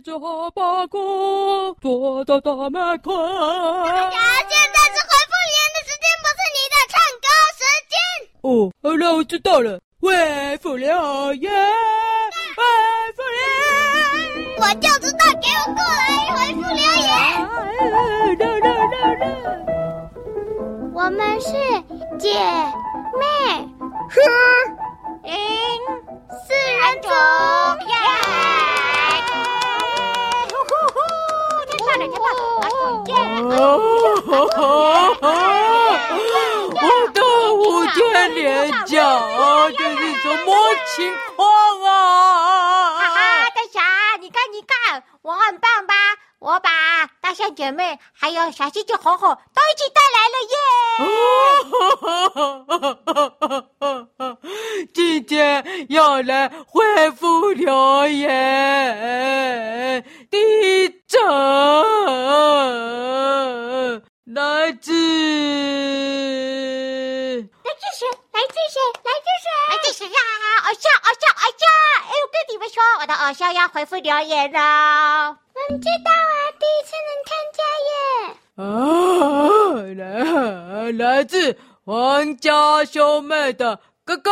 带着哈巴狗躲到大门口。呀，现在是回复留言的时间，不是你的唱歌时间。哦，好了，我知道了。回复留言，回复留言，我就知道，给我过来回复留言。来来来来，我们是姐妹，是，零四人组，耶！呼呼呼，太棒了，太棒了，耶！哦，我的五天连假，这是什么情况啊？哈哈，大侠，你看，你看，我很棒吧？我把大象姐妹还有小鸡鸡红红都一起带来了耶！今天要来回复留言，第一则来自来自谁？来自谁？来自谁？来自谁呀？偶像，偶像，偶像！哎，我跟你们说，我的偶像要回复留言了。我们知道啊，第一次能参加耶。啊，来来自皇家兄妹的哥哥，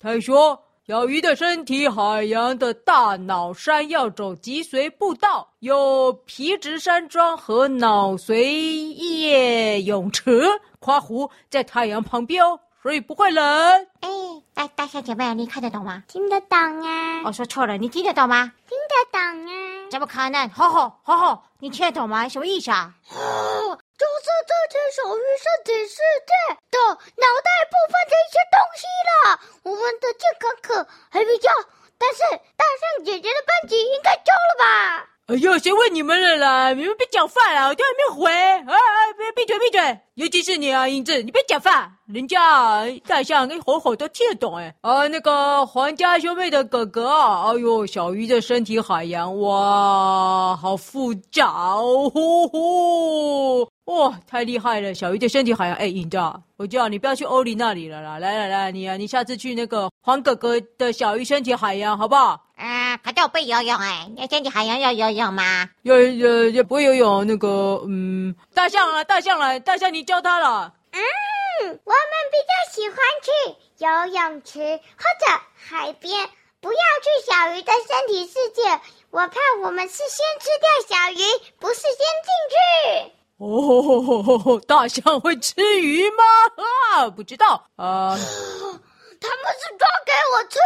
他说：小鱼的身体，海洋的大脑山要走脊髓步道，有皮质山庄和脑髓液泳池，夸湖在太阳旁边哦，所以不会冷。哎，大大象姐妹，你看得懂吗？听得懂啊。我说错了，你听得懂吗？听得懂啊。怎么可能？吼吼吼吼！你听得懂吗？什么意思啊？哦，就是这些小鱼身体世界的脑袋部分的一些东西了。我们的健康课还没教，但是大象姐姐的班级应该教了吧？哎呦，谁问你们了啦？你们别讲话啦，我都还没回。啊，别闭嘴闭嘴！尤其是你啊，英子，你别讲话。人家大象跟猴猴都听得懂哎。啊，那个皇家兄妹的哥哥啊，哎呦，小鱼的身体海洋，哇，好复杂哦，呼呼，哇，太厉害了！小鱼的身体海洋，哎，英子，我叫你不要去欧里那里了啦，来来来，你啊，你下次去那个黄哥哥的小鱼身体海洋，好不好？啊，可是我不会游泳哎，那身体海洋要游泳吗？要要要不会游泳，那个嗯，大象啊，大象来，大象你教他了。嗯，我们比较喜欢去游泳池或者海边，不要去小鱼的身体世界。我怕我们是先吃掉小鱼，不是先进去。哦，大象会吃鱼吗？啊，不知道啊。他们是抓给我吃。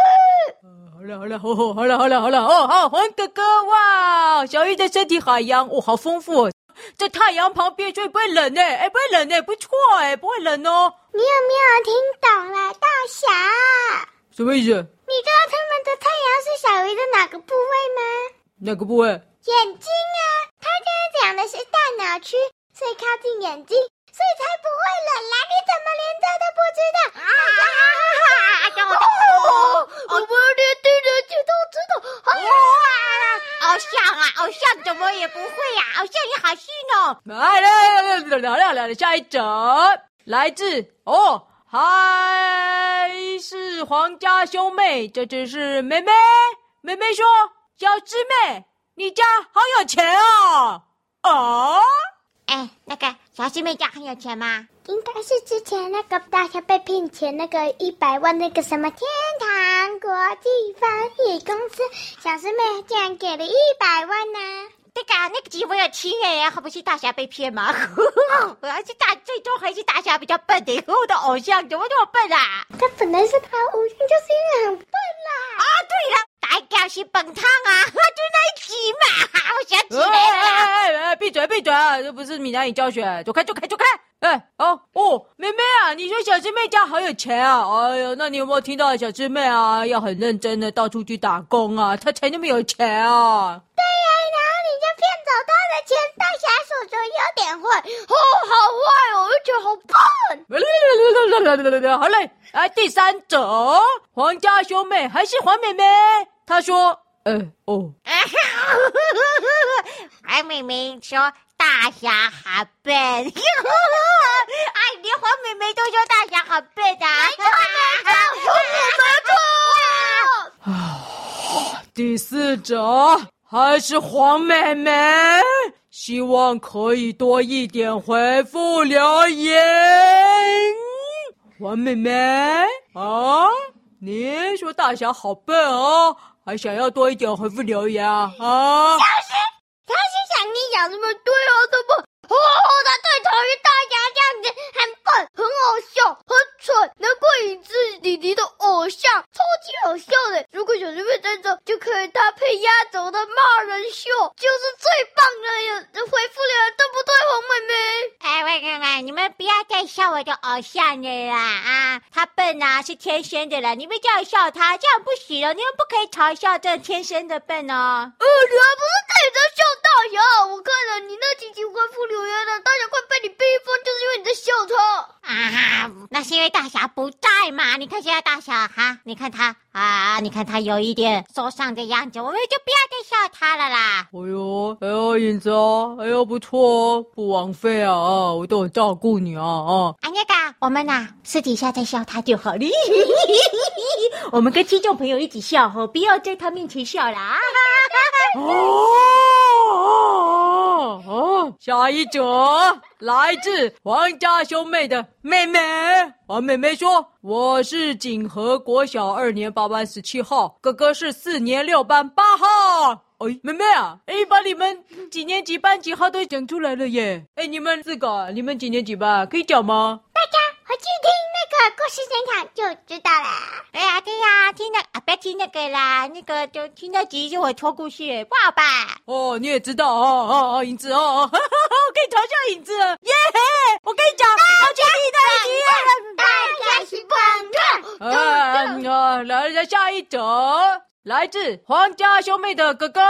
好了好了，哦，好了好了好了哦，好，黄哥哥哇，小鱼的身体海洋哦，好丰富哦，在太阳旁边，所以不会冷呢，哎，不会冷呢，不错哎，不会冷哦。你有没有听懂了，大侠？什么意思？你知道他们的太阳是小鱼的哪个部位吗？哪个部位？眼睛啊，他这样讲的是大脑区，所以靠近眼睛，所以才不会冷啦。你怎么连这都不知道？啊哈哈哈！哎呦我，我们连地人姐都知道。偶像啊，偶像怎么也不会呀？偶像你好逊哦！来来来来来来来，下一则来自哦，还是皇家兄妹，这只是妹妹。妹妹说：“小师妹，你家好有钱啊！”哦，哎，那个小师妹家很有钱吗？应该是之前那个大侠被骗钱那个一百万那个什么天堂国际翻译公司，小师妹竟然给了一百万呢、啊！这个那个机会有亲哎，还不是大侠被骗吗？还是大最终还是大侠比较笨的，我的偶像怎么这么笨啊？他本来是他偶像，就是因为很笨啦。啊，对了。大家是本汤啊，就那一集嘛，我想起来了。哎哎哎，闭嘴闭嘴啊！这不是闽南语教学，走开走开走开！哎，哦哦，妹妹啊，你说小师妹家好有钱啊？哎呦，那你有没有听到小师妹啊，要很认真的到处去打工啊，她才那么有钱啊？对呀、啊，然后你就骗走她的钱，大侠手中有点坏，哦，好坏哦，而且好笨。好嘞，来第三者，皇家兄妹还是黄妹妹。他说：“呃，哦，黄妹妹说大侠好笨，哎，连黄妹妹都说大侠好笨的，没错没错，没错没错。啊，第四者还是黄妹妹？希望可以多一点回复留言。黄妹妹啊，你说大侠好笨哦，还想要多一点回复留言啊？啊！小心，他是想你讲那么对哦，对不？哦，他最讨厌大家这样子，很笨，很好笑，很蠢，难怪影子弟弟的偶像，超级好笑的。如果小师妹在这，就可以搭配压轴的骂人秀，就是最棒的回复了，对不对，红妹妹？哎，喂喂喂，你们不要再笑我的偶像了啦！啊，他笨啊，是天生的啦，你们这样笑他，这样不行哦，你们不可以嘲笑这天生的笨哦。呃，你还不是自己在笑大侠？我看了你那几集回复留言了，大侠快被你逼疯，就是因为你在笑他。啊，那是因为大侠不在嘛？你看现在大侠哈，你看他啊，你看他有一点受伤的样子，我们就不要再笑他了啦。哎呦，哎呦，影子哦，哎呦，不错哦，不枉费啊，我都很照顾你啊啊！啊，那个，我们呐，私底下再笑他就好了。我们跟听众朋友一起笑哈，不要在他面前笑啦。哦哦！下一则来自皇家兄妹的妹妹。黄妹妹说：“我是锦和国小二年八班十七号，哥哥是四年六班八号。”哎，妹妹啊，哎，把你们几年级班几号都讲出来了耶！哎，你们四个，你们几年几班？可以讲吗？故事现场就知道了。对呀，对呀，听那啊，不要听那个啦，那个就听那集就会说故事，不好吧？哦，你也知道哦哦哦，影子哦，哈哈哈，我可以嘲笑影子了耶！我跟你讲，我全力的一起，大家喜欢看。啊，来，下一则。来自皇家兄妹的哥哥，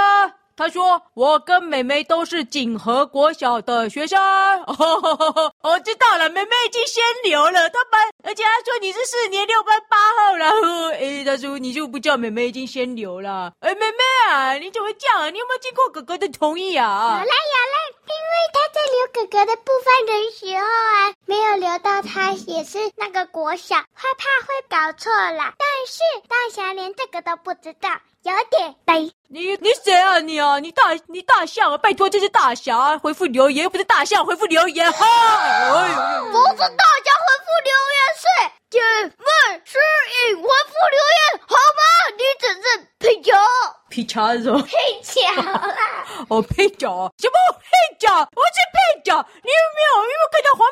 他说：“我跟妹妹都是锦和国小的学生。”哦，我知道了，妹妹已经先留了他班，而且他说你是四年六班八号，然后哎，他说你就不叫妹妹已经先留了。哎，妹妹啊，你怎么这样？你有没有经过哥哥的同意啊？有了有了，因为他在留哥哥的部分的时候啊，没有留到他也是那个国小，害怕会搞错了。但是大侠连这个都不知道，有点呆。你你谁啊你啊？你大你大象啊？拜托，这是大侠回复留言，又不是大象回复留言哈！哎呦，不是大侠回复留言，是姐妹是影回复留言，好吗？你只是配角，配角是什么？配角啦！哦，配角什么配角？我是配角。你有没有？有没有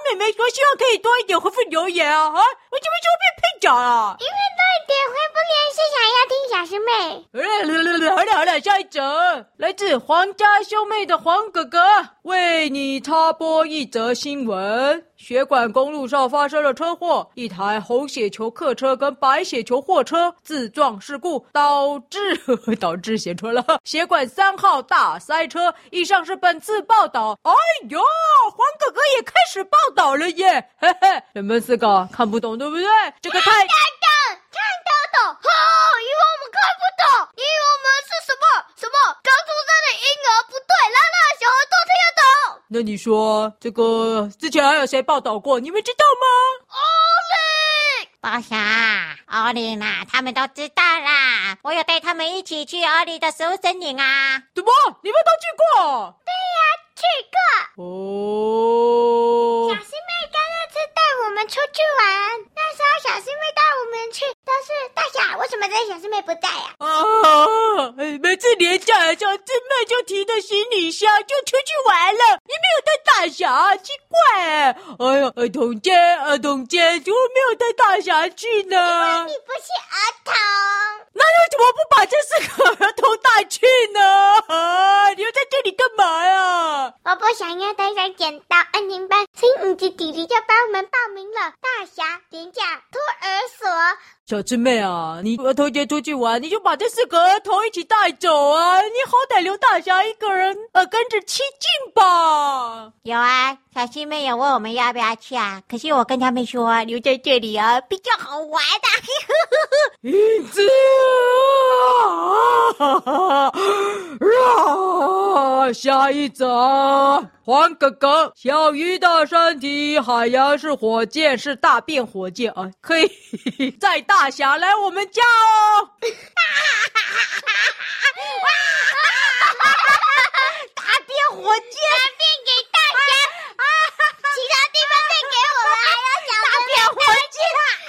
妹妹说希望可以多一点回复留言啊？啊，我怎么就变配角了？因为多一点回复留言是想要听小师妹。好了好了，下一则来自皇家兄妹的黄哥哥，为你插播一则新闻。血管公路上发生了车祸，一台红血球客车跟白血球货车自撞事故，导致 导致写错了血管三号大塞车。以上是本次报道。哎呦，黄哥哥也开始报道了耶！嘿嘿，你们四个看不懂对不对？这个太看得懂，看得懂。哈，因为我们看不懂，因为我们是什么什么刚出生的婴儿，不对，拉拉小孩都听得懂。那你说这个之前还有谁报道过？你们知道吗？奥利，大侠，奥利嘛，他们都知道啦。我有带他们一起去奥利的食物森林啊。怎么？你们都去过？对呀，去过。哦。小师妹刚那次带我们出去玩，那时候小师妹带我们去都是大侠，为什么这小师妹不在呀？啊，每次连假，小师妹就提着行李箱就出去玩了。你没有带大侠，奇怪哎！哎呀，儿童节，儿童节，怎么没有带大侠去呢？因为你不是儿童。那为什么不把这四个儿童带去呢？啊，留在这里干嘛呀？我不想要带上剪刀，二年班，所以你的弟弟就帮我们报名了大侠廉价托儿所。小师妹啊，你儿童节出去玩，你就把这四个儿童一起带走啊！你好歹留大侠一个人呃跟着亲近吧。有啊，小师妹有问我们要不要去啊，可是我跟他们说留在这里啊比较好玩的。影下一则，黄哥哥，小鱼的身体，海洋是火箭，是大便火箭啊，可以载大侠来我们家哦。大便火箭，大便给大侠，啊，其他地方再给我们，还要小大便火箭，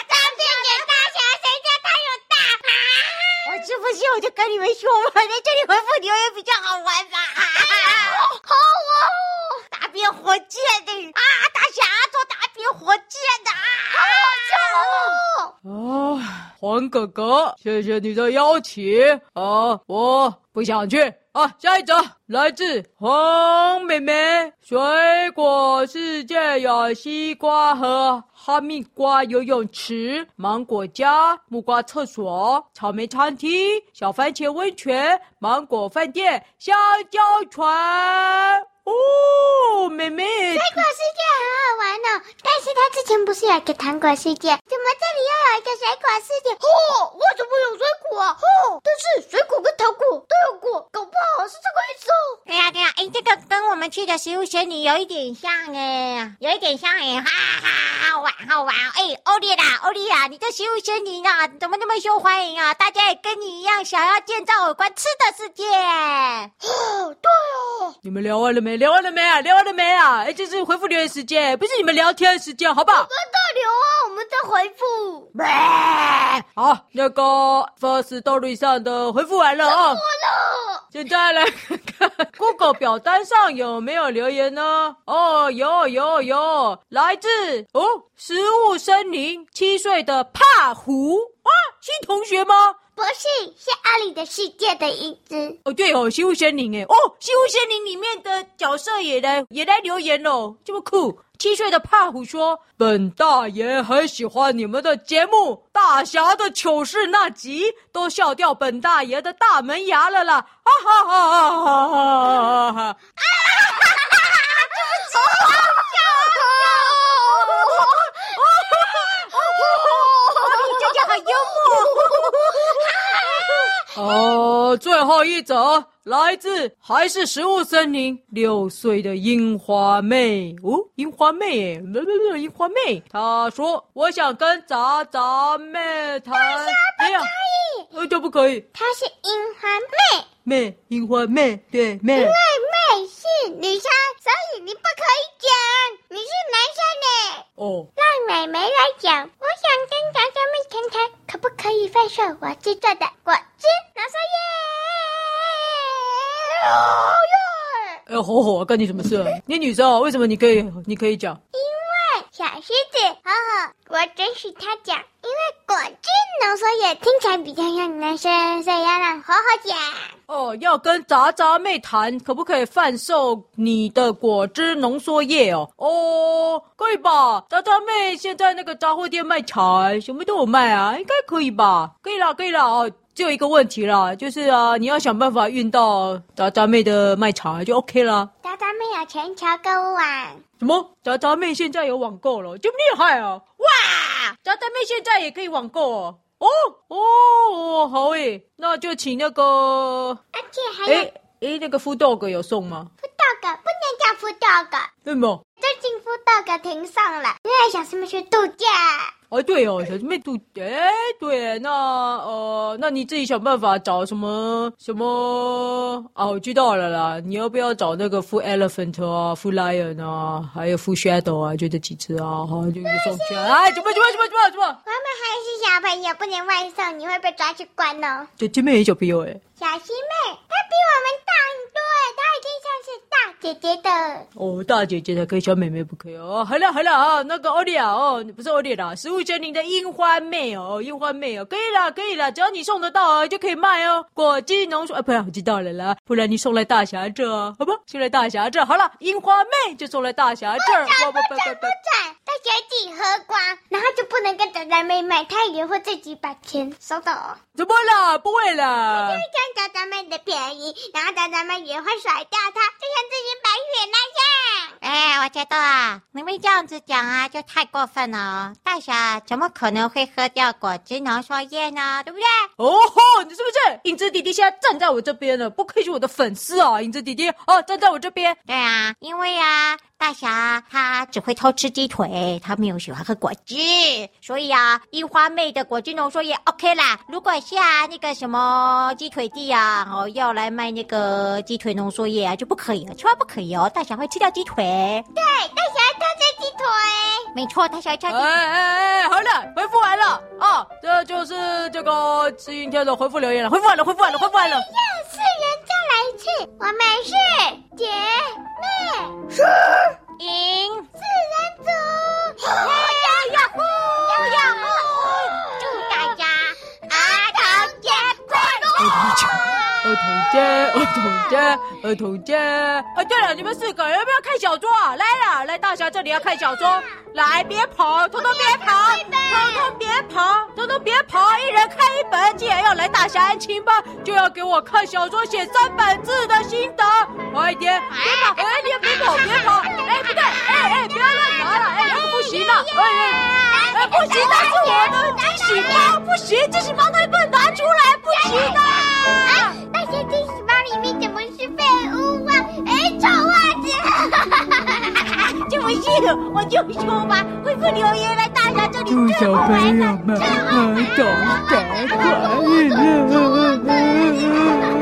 大便给大侠，谁叫他有大？我是不信我就跟你们说嘛，在这里回复留言比较好玩吧？火箭的啊，大侠做大便火箭的啊，好笑哦。啊，黄哥哥，谢谢你的邀请啊，我不想去。啊，下一则来自黄妹妹。水果世界有西瓜和哈密瓜游泳池、芒果家、木瓜厕所、草莓餐厅、小番茄温泉、芒果饭店、香蕉船。哦，妹妹，水果世界很好玩哦，但是它之前不是有一个糖果世界？怎么这里又有一个水果世界？哦，为什么有水果啊？哦，但是水果跟糖果都有果，搞不好是这个意思哦。对呀对呀，哎，这个跟我们去的食物仙女有一点像哎，有一点像哎，哈哈，好玩好玩。哎，欧丽啦，欧丽啦，你这食物仙女啊，怎么那么受欢迎啊？大家也跟你一样想要建造有关吃的世界。哦，对哦，你们聊完了没？聊完了没啊？聊完了没啊？哎，这是回复留言时间，不是你们聊天时间，好不好？我们在聊啊，我们在回复。好，那个 Firstory 上的回复完了啊。现在来看看 Google 表单上有没有留言呢？哦，有有有，来自哦食物森林七岁的帕胡啊，新同学吗？不是，是阿里的世界的一只。哦，对哦，西物森林诶。哦，西物森林里面的角色也来也来留言哦，这么酷。七岁的胖虎说：“本大爷很喜欢你们的节目，大侠的糗事那集都笑掉本大爷的大门牙了啦！”哈哈哈哈哈哈最后一则来自还是食物森林六岁的樱花妹哦，樱花妹，樱花妹，她说：“我想跟杂杂妹谈。”哎呀，不可以，呃，就不可以。她是樱花妹，妹，樱花妹，对妹。因为妹是女生，所以你不可以讲，你是男生呢。哦，让妹妹来讲，我想跟杂杂妹谈谈，可不可以放手我制作的果汁？拿说耶！哦耶！哎，好好啊，干你什么事啊？你女生啊，为什么你可以？你可以讲？因为小狮子，好好，我准许他讲，因为果汁浓缩液听起来比较像男生，所以要让好好讲。哦，要跟渣渣妹谈，可不可以贩售你的果汁浓缩液哦？哦，可以吧？渣渣妹现在那个杂货店卖茶，什么都有卖啊，应该可以吧？可以啦，可以啦哦。只有一个问题啦，就是啊，你要想办法运到渣渣妹的卖场就 OK 了。渣渣妹有全球购物网。什么？渣渣妹现在有网购了，这么厉害啊！哇，渣渣妹现在也可以网购哦。哦哦，好诶，那就请那个，而且还有，诶诶，那个 Food Dog 有送吗？Food Dog 不能叫 Food Dog，为什么？最近 Food Dog 停上了，因为小师妹去度假。哦，对哦，小师妹肚，哎，对，那呃，那你自己想办法找什么什么啊？我知道了啦，你要不要找那个 Full Elephant 啊 Full Lion 啊，还有 Full Shadow 啊，就这几只啊，好，就送去。哎，怎么怎么怎么怎么怎么？我们还是小朋友，不能外送，你会被抓去关哦。这这边有小朋友哎。小师妹，她比我们大很多哎，她已经像是大姐姐的。哦，大姐姐才可以，小妹妹不可以哦。好了好了啊，那个欧丽啊，哦，不是欧丽啦，食物森林的樱花妹哦，樱花妹哦，可以了可以了，只要你送得到啊，就可以卖哦。果汁浓缩，啊，不要我知道了啦，不然你送来大侠这，好吧？送来大侠这，好了，樱花妹就送来大侠这。不不不不不准，大侠自己喝光，然后就不能跟仔仔妹买，他也会自己把钱收走。怎么啦？不会啦。占仔仔妹的便宜，然后仔仔妹也会甩掉他，就像之前白雪那样。哎，我觉得啊，你们这样子讲啊，就太过分了哦。大侠怎么可能会喝掉果汁浓缩液呢？对不对？哦吼，你是不是？影子弟弟现在站在我这边了，不愧是我的粉丝啊！影子弟弟，哦，站在我这边。对啊，因为啊。大侠他只会偷吃鸡腿，他没有喜欢喝果汁，所以啊，樱花妹的果汁浓缩液 OK 啦。如果下那个什么鸡腿地啊，哦要来卖那个鸡腿浓缩液啊，就不可以了，千万不可以哦。大侠会吃掉鸡腿。对，大侠爱偷吃鸡腿。没错，大侠爱吃鸡腿。哎哎哎，好了，回复完了啊，这就是这个吃云天的回复留言了，回复完了，回复完了，回复完了。又是人再来一次，我们是儿童节，儿童节！啊，对了，你们四个要不要看小说啊？来了，来大侠这里要看小说，来别跑，统统别跑，统统别跑，统统别跑，一人看一本。既然要来大侠安亲班，就要给我看小说，写三百字的心得，快点，别跑，哎，你别跑，别跑。哎不行，那是我的惊喜包，不行，惊喜包那一本拿出来，不行的。回去我就说吧回复留爷来大侠这里正好玩耍好玩我玩